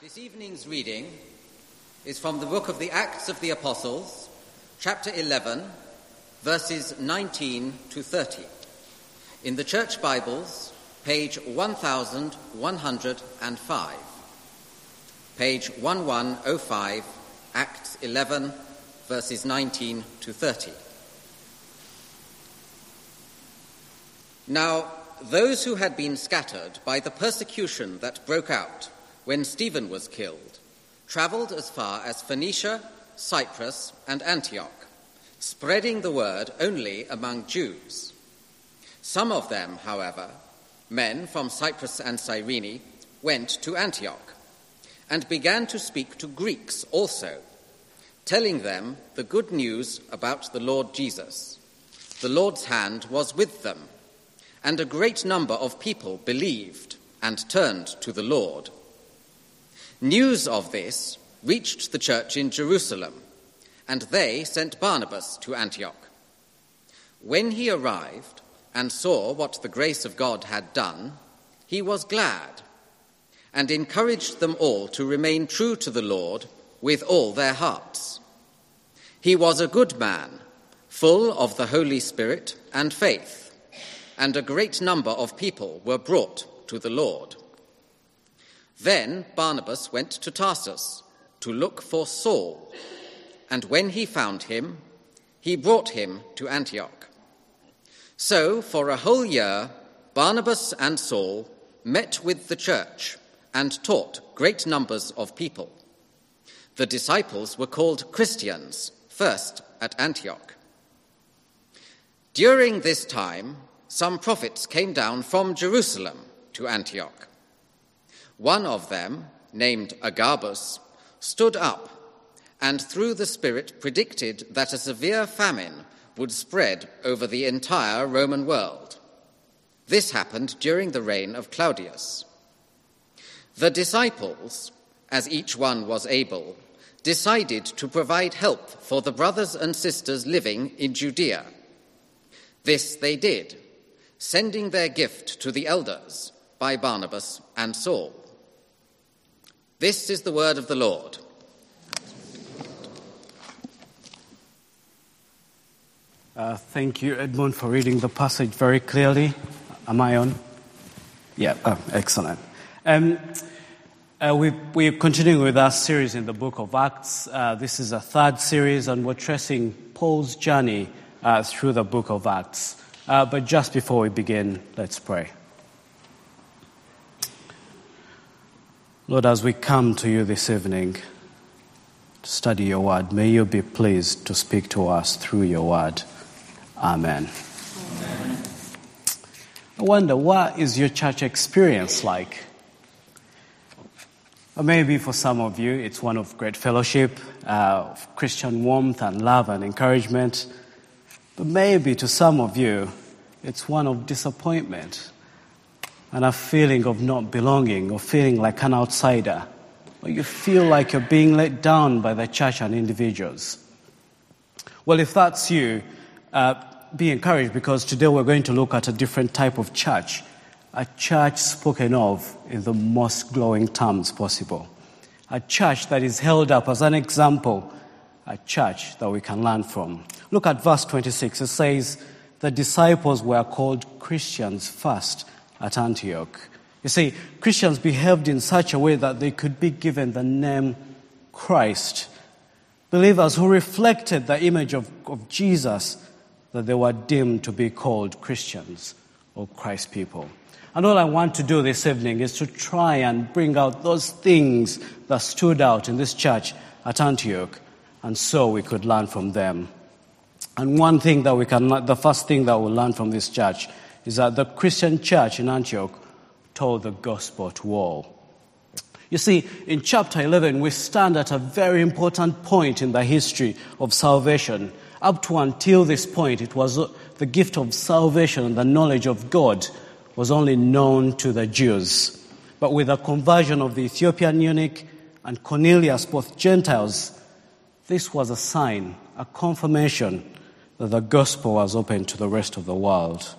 This evening's reading is from the book of the Acts of the Apostles, chapter 11, verses 19 to 30. In the Church Bibles, page 1105. Page 1105, Acts 11, verses 19 to 30. Now, those who had been scattered by the persecution that broke out when Stephen was killed travelled as far as Phoenicia, Cyprus, and Antioch, spreading the word only among Jews. Some of them, however, men from Cyprus and Cyrene, went to Antioch and began to speak to Greeks also, telling them the good news about the Lord Jesus. The Lord's hand was with them, and a great number of people believed and turned to the Lord. News of this reached the church in Jerusalem, and they sent Barnabas to Antioch. When he arrived and saw what the grace of God had done, he was glad and encouraged them all to remain true to the Lord with all their hearts. He was a good man, full of the Holy Spirit and faith, and a great number of people were brought to the Lord. Then Barnabas went to Tarsus to look for Saul, and when he found him, he brought him to Antioch. So, for a whole year, Barnabas and Saul met with the church and taught great numbers of people. The disciples were called Christians, first at Antioch. During this time, some prophets came down from Jerusalem to Antioch. One of them, named Agabus, stood up and through the Spirit predicted that a severe famine would spread over the entire Roman world. This happened during the reign of Claudius. The disciples, as each one was able, decided to provide help for the brothers and sisters living in Judea. This they did, sending their gift to the elders by Barnabas and Saul. This is the word of the Lord. Uh, thank you, Edmund, for reading the passage very clearly. Am I on? Yeah, oh, excellent. Um, uh, we, we're continuing with our series in the book of Acts. Uh, this is a third series, and we're tracing Paul's journey uh, through the book of Acts. Uh, but just before we begin, let's pray. Lord, as we come to you this evening to study your word, may you be pleased to speak to us through your word. Amen. Amen. I wonder, what is your church experience like? Or maybe for some of you, it's one of great fellowship, uh, of Christian warmth and love and encouragement. But maybe to some of you, it's one of disappointment and a feeling of not belonging or feeling like an outsider, or you feel like you're being let down by the church and individuals. Well, if that's you, uh, be encouraged because today we're going to look at a different type of church, a church spoken of in the most glowing terms possible, a church that is held up as an example, a church that we can learn from. Look at verse 26. It says, The disciples were called Christians first at Antioch. You see, Christians behaved in such a way that they could be given the name Christ. Believers who reflected the image of, of Jesus, that they were deemed to be called Christians or Christ people. And all I want to do this evening is to try and bring out those things that stood out in this church at Antioch, and so we could learn from them. And one thing that we can, the first thing that we'll learn from this church is that the Christian church in Antioch told the gospel to all. You see, in chapter 11, we stand at a very important point in the history of salvation. Up to until this point, it was the gift of salvation and the knowledge of God was only known to the Jews. But with the conversion of the Ethiopian eunuch and Cornelius, both Gentiles, this was a sign, a confirmation that the gospel was open to the rest of the world.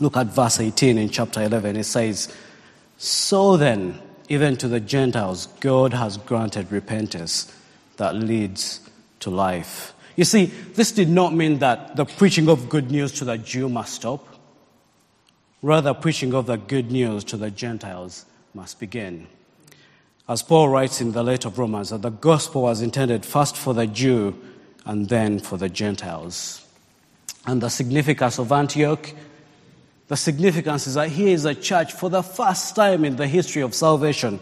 Look at verse 18 in chapter 11. It says, So then, even to the Gentiles, God has granted repentance that leads to life. You see, this did not mean that the preaching of good news to the Jew must stop. Rather, preaching of the good news to the Gentiles must begin. As Paul writes in the letter of Romans, that the gospel was intended first for the Jew and then for the Gentiles. And the significance of Antioch, the significance is that here is a church for the first time in the history of salvation,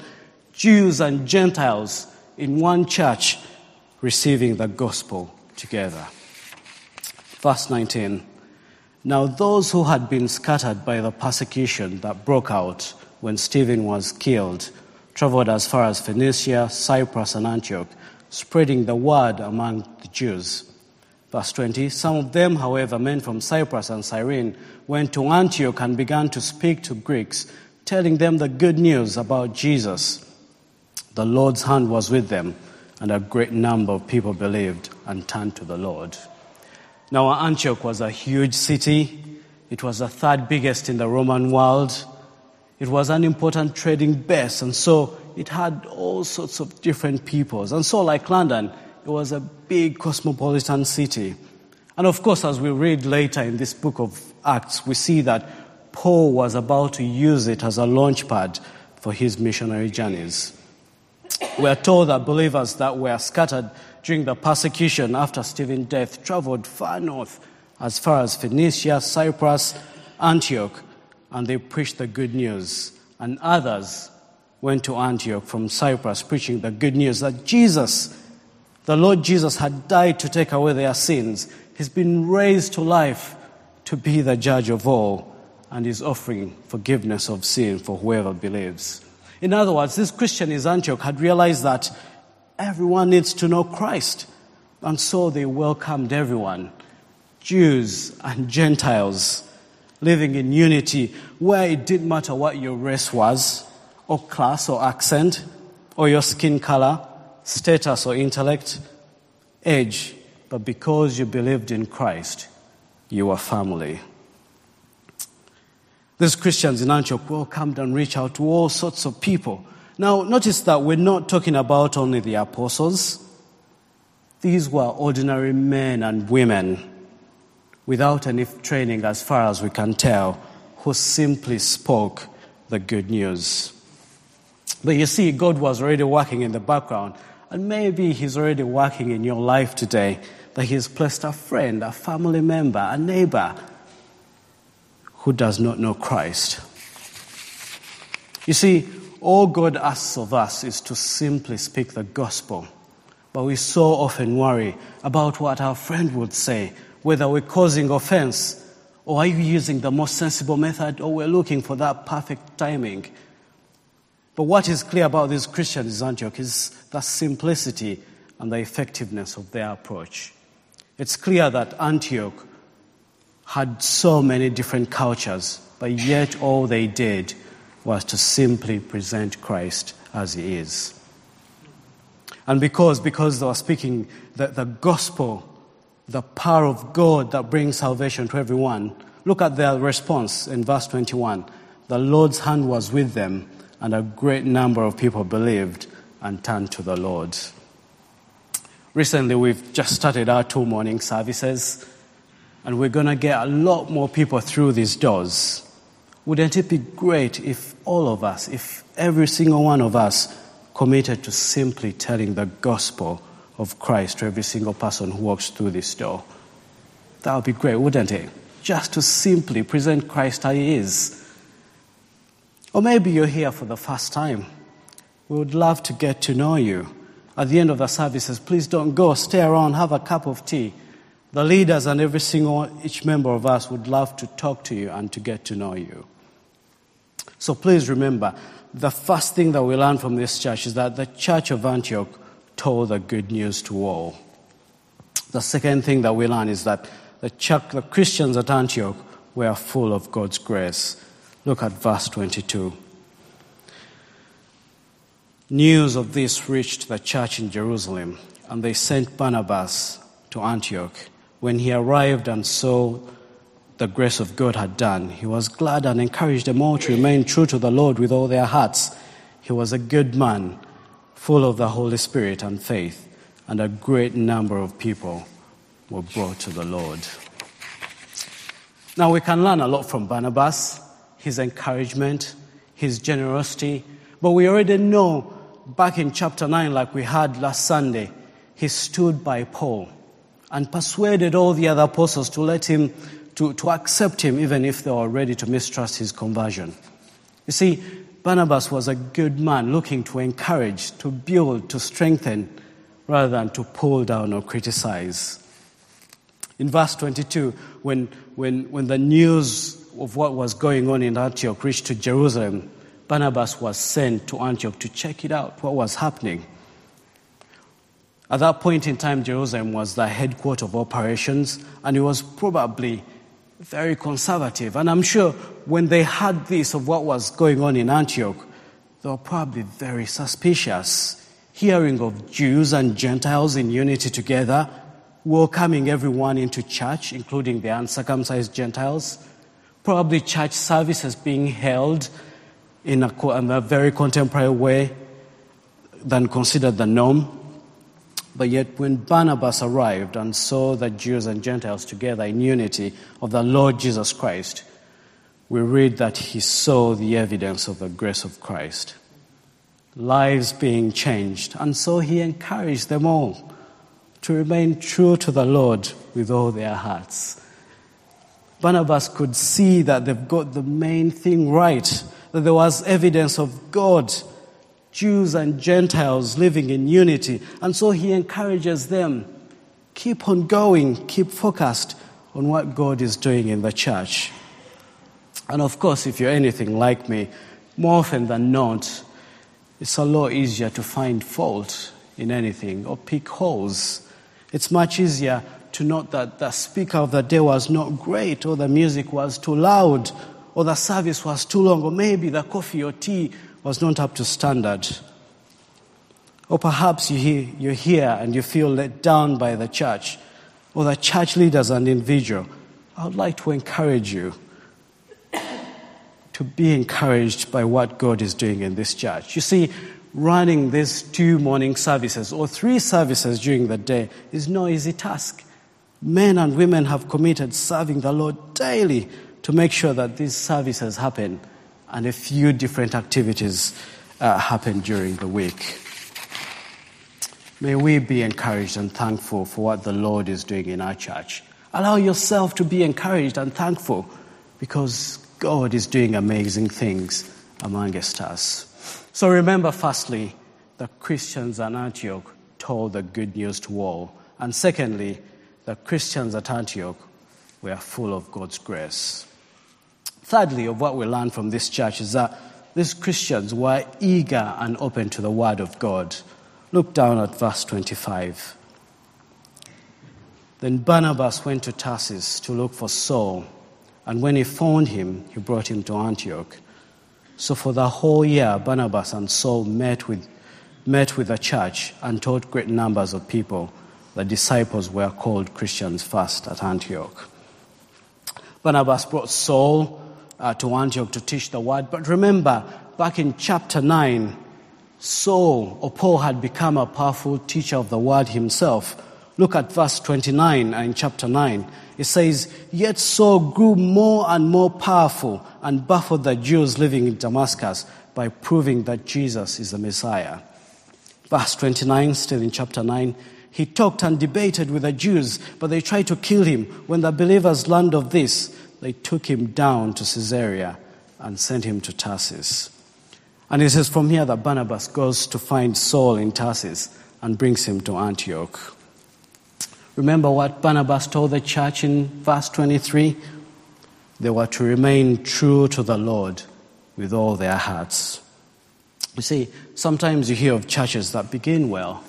Jews and Gentiles in one church receiving the gospel together. Verse 19 Now, those who had been scattered by the persecution that broke out when Stephen was killed traveled as far as Phoenicia, Cyprus, and Antioch, spreading the word among the Jews. Verse 20 Some of them, however, men from Cyprus and Cyrene, went to Antioch and began to speak to Greeks, telling them the good news about Jesus. The Lord's hand was with them, and a great number of people believed and turned to the Lord. Now, Antioch was a huge city. It was the third biggest in the Roman world. It was an important trading base, and so it had all sorts of different peoples. And so, like London, it was a big cosmopolitan city. And of course, as we read later in this book of Acts, we see that Paul was about to use it as a launchpad for his missionary journeys. We are told that believers that were scattered during the persecution after Stephen's death traveled far north, as far as Phoenicia, Cyprus, Antioch, and they preached the good news. And others went to Antioch from Cyprus preaching the good news that Jesus, the Lord Jesus, had died to take away their sins. He's been raised to life to be the judge of all and is offering forgiveness of sin for whoever believes. In other words, this Christian in Antioch had realized that everyone needs to know Christ. And so they welcomed everyone, Jews and Gentiles, living in unity, where it didn't matter what your race was, or class, or accent, or your skin color, status, or intellect, age, but because you believed in Christ, you were family. These Christians in Antioch welcomed and reached out to all sorts of people. Now, notice that we're not talking about only the apostles. These were ordinary men and women without any training, as far as we can tell, who simply spoke the good news. But you see, God was already working in the background, and maybe He's already working in your life today. That He's placed a friend, a family member, a neighbor who does not know Christ. You see, all God asks of us is to simply speak the gospel. But we so often worry about what our friend would say, whether we're causing offense, or are you using the most sensible method, or we're looking for that perfect timing. But what is clear about these Christians in Antioch is the simplicity and the effectiveness of their approach. It's clear that Antioch had so many different cultures, but yet all they did was to simply present Christ as he is. And because, because they were speaking the, the gospel, the power of God that brings salvation to everyone, look at their response in verse 21. The Lord's hand was with them, and a great number of people believed and turned to the Lord. Recently, we've just started our two morning services and we're going to get a lot more people through these doors. Wouldn't it be great if all of us, if every single one of us committed to simply telling the gospel of Christ to every single person who walks through this door? That would be great, wouldn't it? Just to simply present Christ how he is. Or maybe you're here for the first time. We would love to get to know you. At the end of the services, please don't go. Stay around, have a cup of tea the leaders and every single each member of us would love to talk to you and to get to know you. So please remember, the first thing that we learn from this church is that the church of Antioch told the good news to all. The second thing that we learn is that the, church, the Christians at Antioch were full of God's grace. Look at verse 22. News of this reached the church in Jerusalem, and they sent Barnabas to Antioch. When he arrived and saw the grace of God had done, he was glad and encouraged them all to remain true to the Lord with all their hearts. He was a good man, full of the Holy Spirit and faith, and a great number of people were brought to the Lord. Now, we can learn a lot from Barnabas, his encouragement, his generosity, but we already know back in chapter 9, like we had last Sunday, he stood by Paul and persuaded all the other apostles to let him, to, to accept him, even if they were ready to mistrust his conversion. You see, Barnabas was a good man looking to encourage, to build, to strengthen, rather than to pull down or criticize. In verse 22, when, when, when the news of what was going on in Antioch reached to Jerusalem, Barnabas was sent to Antioch to check it out, what was happening. At that point in time, Jerusalem was the headquarters of operations, and it was probably very conservative. And I'm sure when they heard this of what was going on in Antioch, they were probably very suspicious, hearing of Jews and Gentiles in unity together, welcoming everyone into church, including the uncircumcised Gentiles, probably church services being held in a, in a very contemporary way than considered the norm. But yet, when Barnabas arrived and saw the Jews and Gentiles together in unity of the Lord Jesus Christ, we read that he saw the evidence of the grace of Christ, lives being changed, and so he encouraged them all to remain true to the Lord with all their hearts. Barnabas could see that they've got the main thing right, that there was evidence of God Jews and Gentiles living in unity. And so he encourages them keep on going, keep focused on what God is doing in the church. And of course, if you're anything like me, more often than not, it's a lot easier to find fault in anything or pick holes. It's much easier to note that the speaker of the day was not great, or the music was too loud, or the service was too long, or maybe the coffee or tea was not up to standard. Or perhaps you hear, you're here and you feel let down by the church or the church leaders and individual. I would like to encourage you to be encouraged by what God is doing in this church. You see, running these two morning services or three services during the day is no easy task. Men and women have committed serving the Lord daily to make sure that these services happen and a few different activities uh, happen during the week. May we be encouraged and thankful for what the Lord is doing in our church. Allow yourself to be encouraged and thankful because God is doing amazing things amongst us. So remember, firstly, the Christians in Antioch told the good news to all. And secondly, the Christians at Antioch were full of God's grace. Thirdly, of what we learn from this church is that these Christians were eager and open to the Word of God. Look down at verse 25. Then Barnabas went to Tarsus to look for Saul, and when he found him, he brought him to Antioch. So for the whole year, Barnabas and Saul met with, met with the church and taught great numbers of people. The disciples were called Christians first at Antioch. Barnabas brought Saul uh, to Antioch to teach the word. But remember, back in chapter 9, Saul or Paul had become a powerful teacher of the word himself. Look at verse 29 in chapter 9. It says, Yet Saul grew more and more powerful and baffled the Jews living in Damascus by proving that Jesus is the Messiah. Verse 29, still in chapter 9, he talked and debated with the Jews, but they tried to kill him. When the believers learned of this, they took him down to Caesarea and sent him to Tarsus. And it says from here that Barnabas goes to find Saul in Tarsus and brings him to Antioch. Remember what Barnabas told the church in verse 23? They were to remain true to the Lord with all their hearts. You see, sometimes you hear of churches that begin well,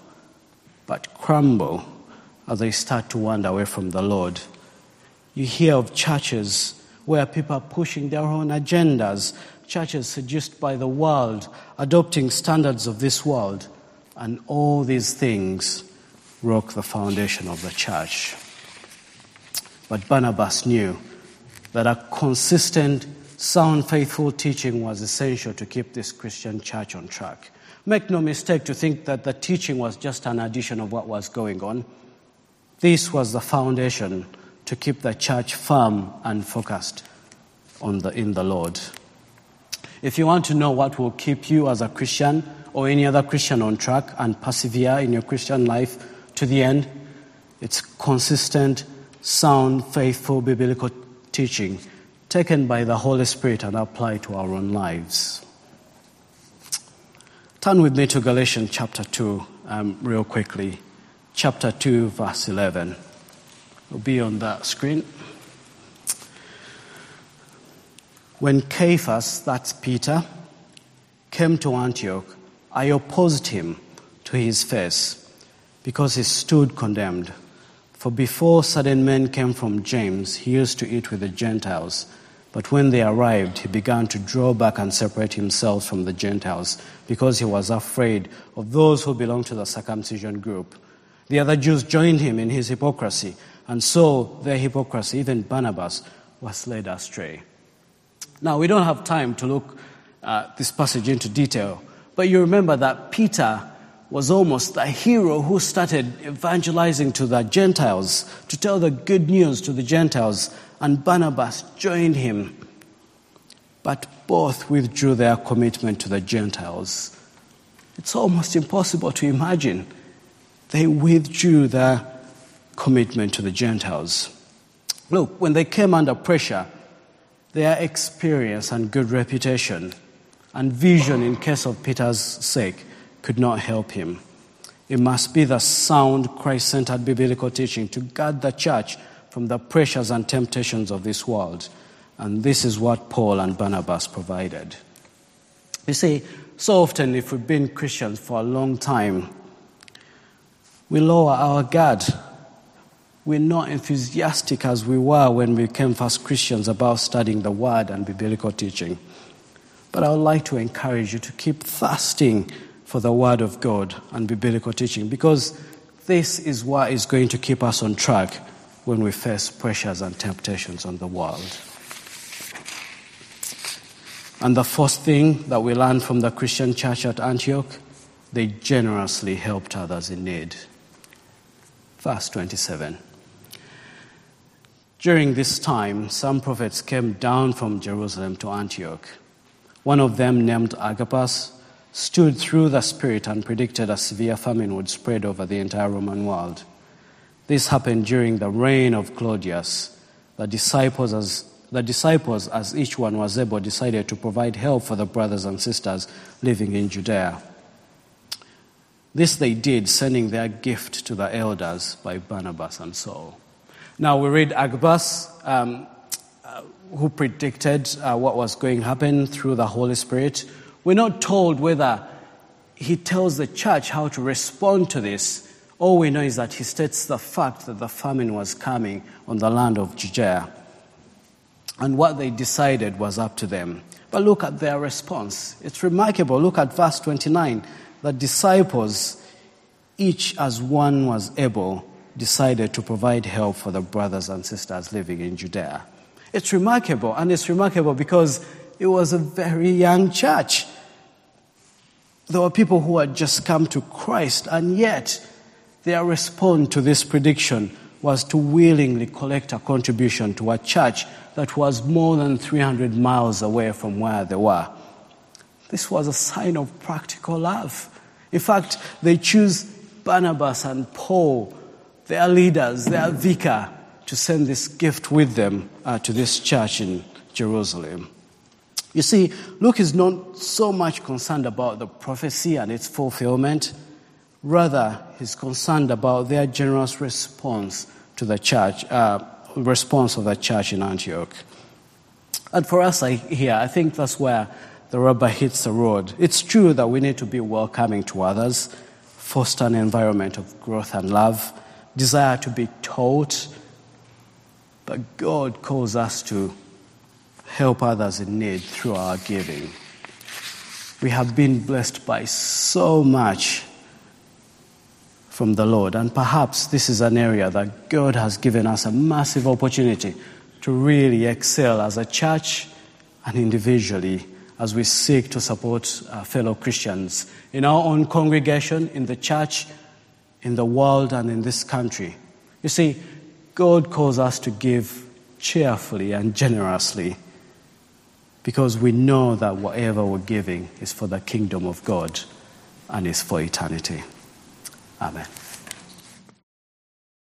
but crumble as they start to wander away from the Lord. You hear of churches where people are pushing their own agendas, churches seduced by the world, adopting standards of this world, and all these things rock the foundation of the church. But Barnabas knew that a consistent sound, faithful teaching was essential to keep this Christian church on track. Make no mistake to think that the teaching was just an addition of what was going on. This was the foundation to keep the church firm and focused on the, in the Lord. If you want to know what will keep you as a Christian or any other Christian on track and persevere in your Christian life to the end, it's consistent, sound, faithful biblical teaching taken by the Holy Spirit and applied to our own lives. Turn with me to Galatians chapter 2, um, real quickly. Chapter 2, verse 11. It'll be on that screen. When Cephas, that's Peter, came to Antioch, I opposed him to his face because he stood condemned. For before certain men came from James, he used to eat with the Gentiles. But when they arrived, he began to draw back and separate himself from the Gentiles because he was afraid of those who belonged to the circumcision group. The other Jews joined him in his hypocrisy, and so their hypocrisy, even Barnabas, was led astray. Now, we don't have time to look at this passage into detail, but you remember that Peter was almost the hero who started evangelizing to the Gentiles, to tell the good news to the Gentiles, and Barnabas joined him. But both withdrew their commitment to the Gentiles. It's almost impossible to imagine. They withdrew their commitment to the Gentiles. Look, when they came under pressure, their experience and good reputation and vision, in case of Peter's sake, could not help him. It must be the sound, Christ centered biblical teaching to guard the church from the pressures and temptations of this world. And this is what Paul and Barnabas provided. You see, so often, if we've been Christians for a long time, we lower our guard we're not enthusiastic as we were when we became first Christians about studying the Word and biblical teaching. But I would like to encourage you to keep thirsting for the Word of God and biblical teaching because this is what is going to keep us on track when we face pressures and temptations on the world. And the first thing that we learned from the Christian church at Antioch, they generously helped others in need. Verse 27. During this time, some prophets came down from Jerusalem to Antioch. One of them, named Agabus, stood through the Spirit and predicted a severe famine would spread over the entire Roman world. This happened during the reign of Claudius. The disciples, as, the disciples, as each one was able, decided to provide help for the brothers and sisters living in Judea. This they did, sending their gift to the elders by Barnabas and Saul. Now we read Agabus, um, uh, who predicted uh, what was going to happen through the Holy Spirit. We're not told whether he tells the church how to respond to this. All we know is that he states the fact that the famine was coming on the land of Judea. And what they decided was up to them. But look at their response. It's remarkable. Look at verse 29. The disciples, each as one was able, decided to provide help for the brothers and sisters living in Judea. It's remarkable, and it's remarkable because it was a very young church. There were people who had just come to Christ, and yet their response to this prediction was to willingly collect a contribution to a church that was more than 300 miles away from where they were. This was a sign of practical love. In fact, they choose Barnabas and Paul their leaders, their vicar, to send this gift with them uh, to this church in Jerusalem. You see, Luke is not so much concerned about the prophecy and its fulfillment. Rather, he's concerned about their generous response to the church, uh, response of the church in Antioch. And for us here, I think that's where the rubber hits the road. It's true that we need to be welcoming to others, foster an environment of growth and love, desire to be taught, but God calls us to help others in need through our giving. We have been blessed by so much from the Lord, and perhaps this is an area that God has given us a massive opportunity to really excel as a church and individually as we seek to support our fellow Christians in our own congregation, in the church, in the world, and in this country. You see, God calls us to give cheerfully and generously because we know that whatever we're giving is for the kingdom of God and is for eternity. Amen.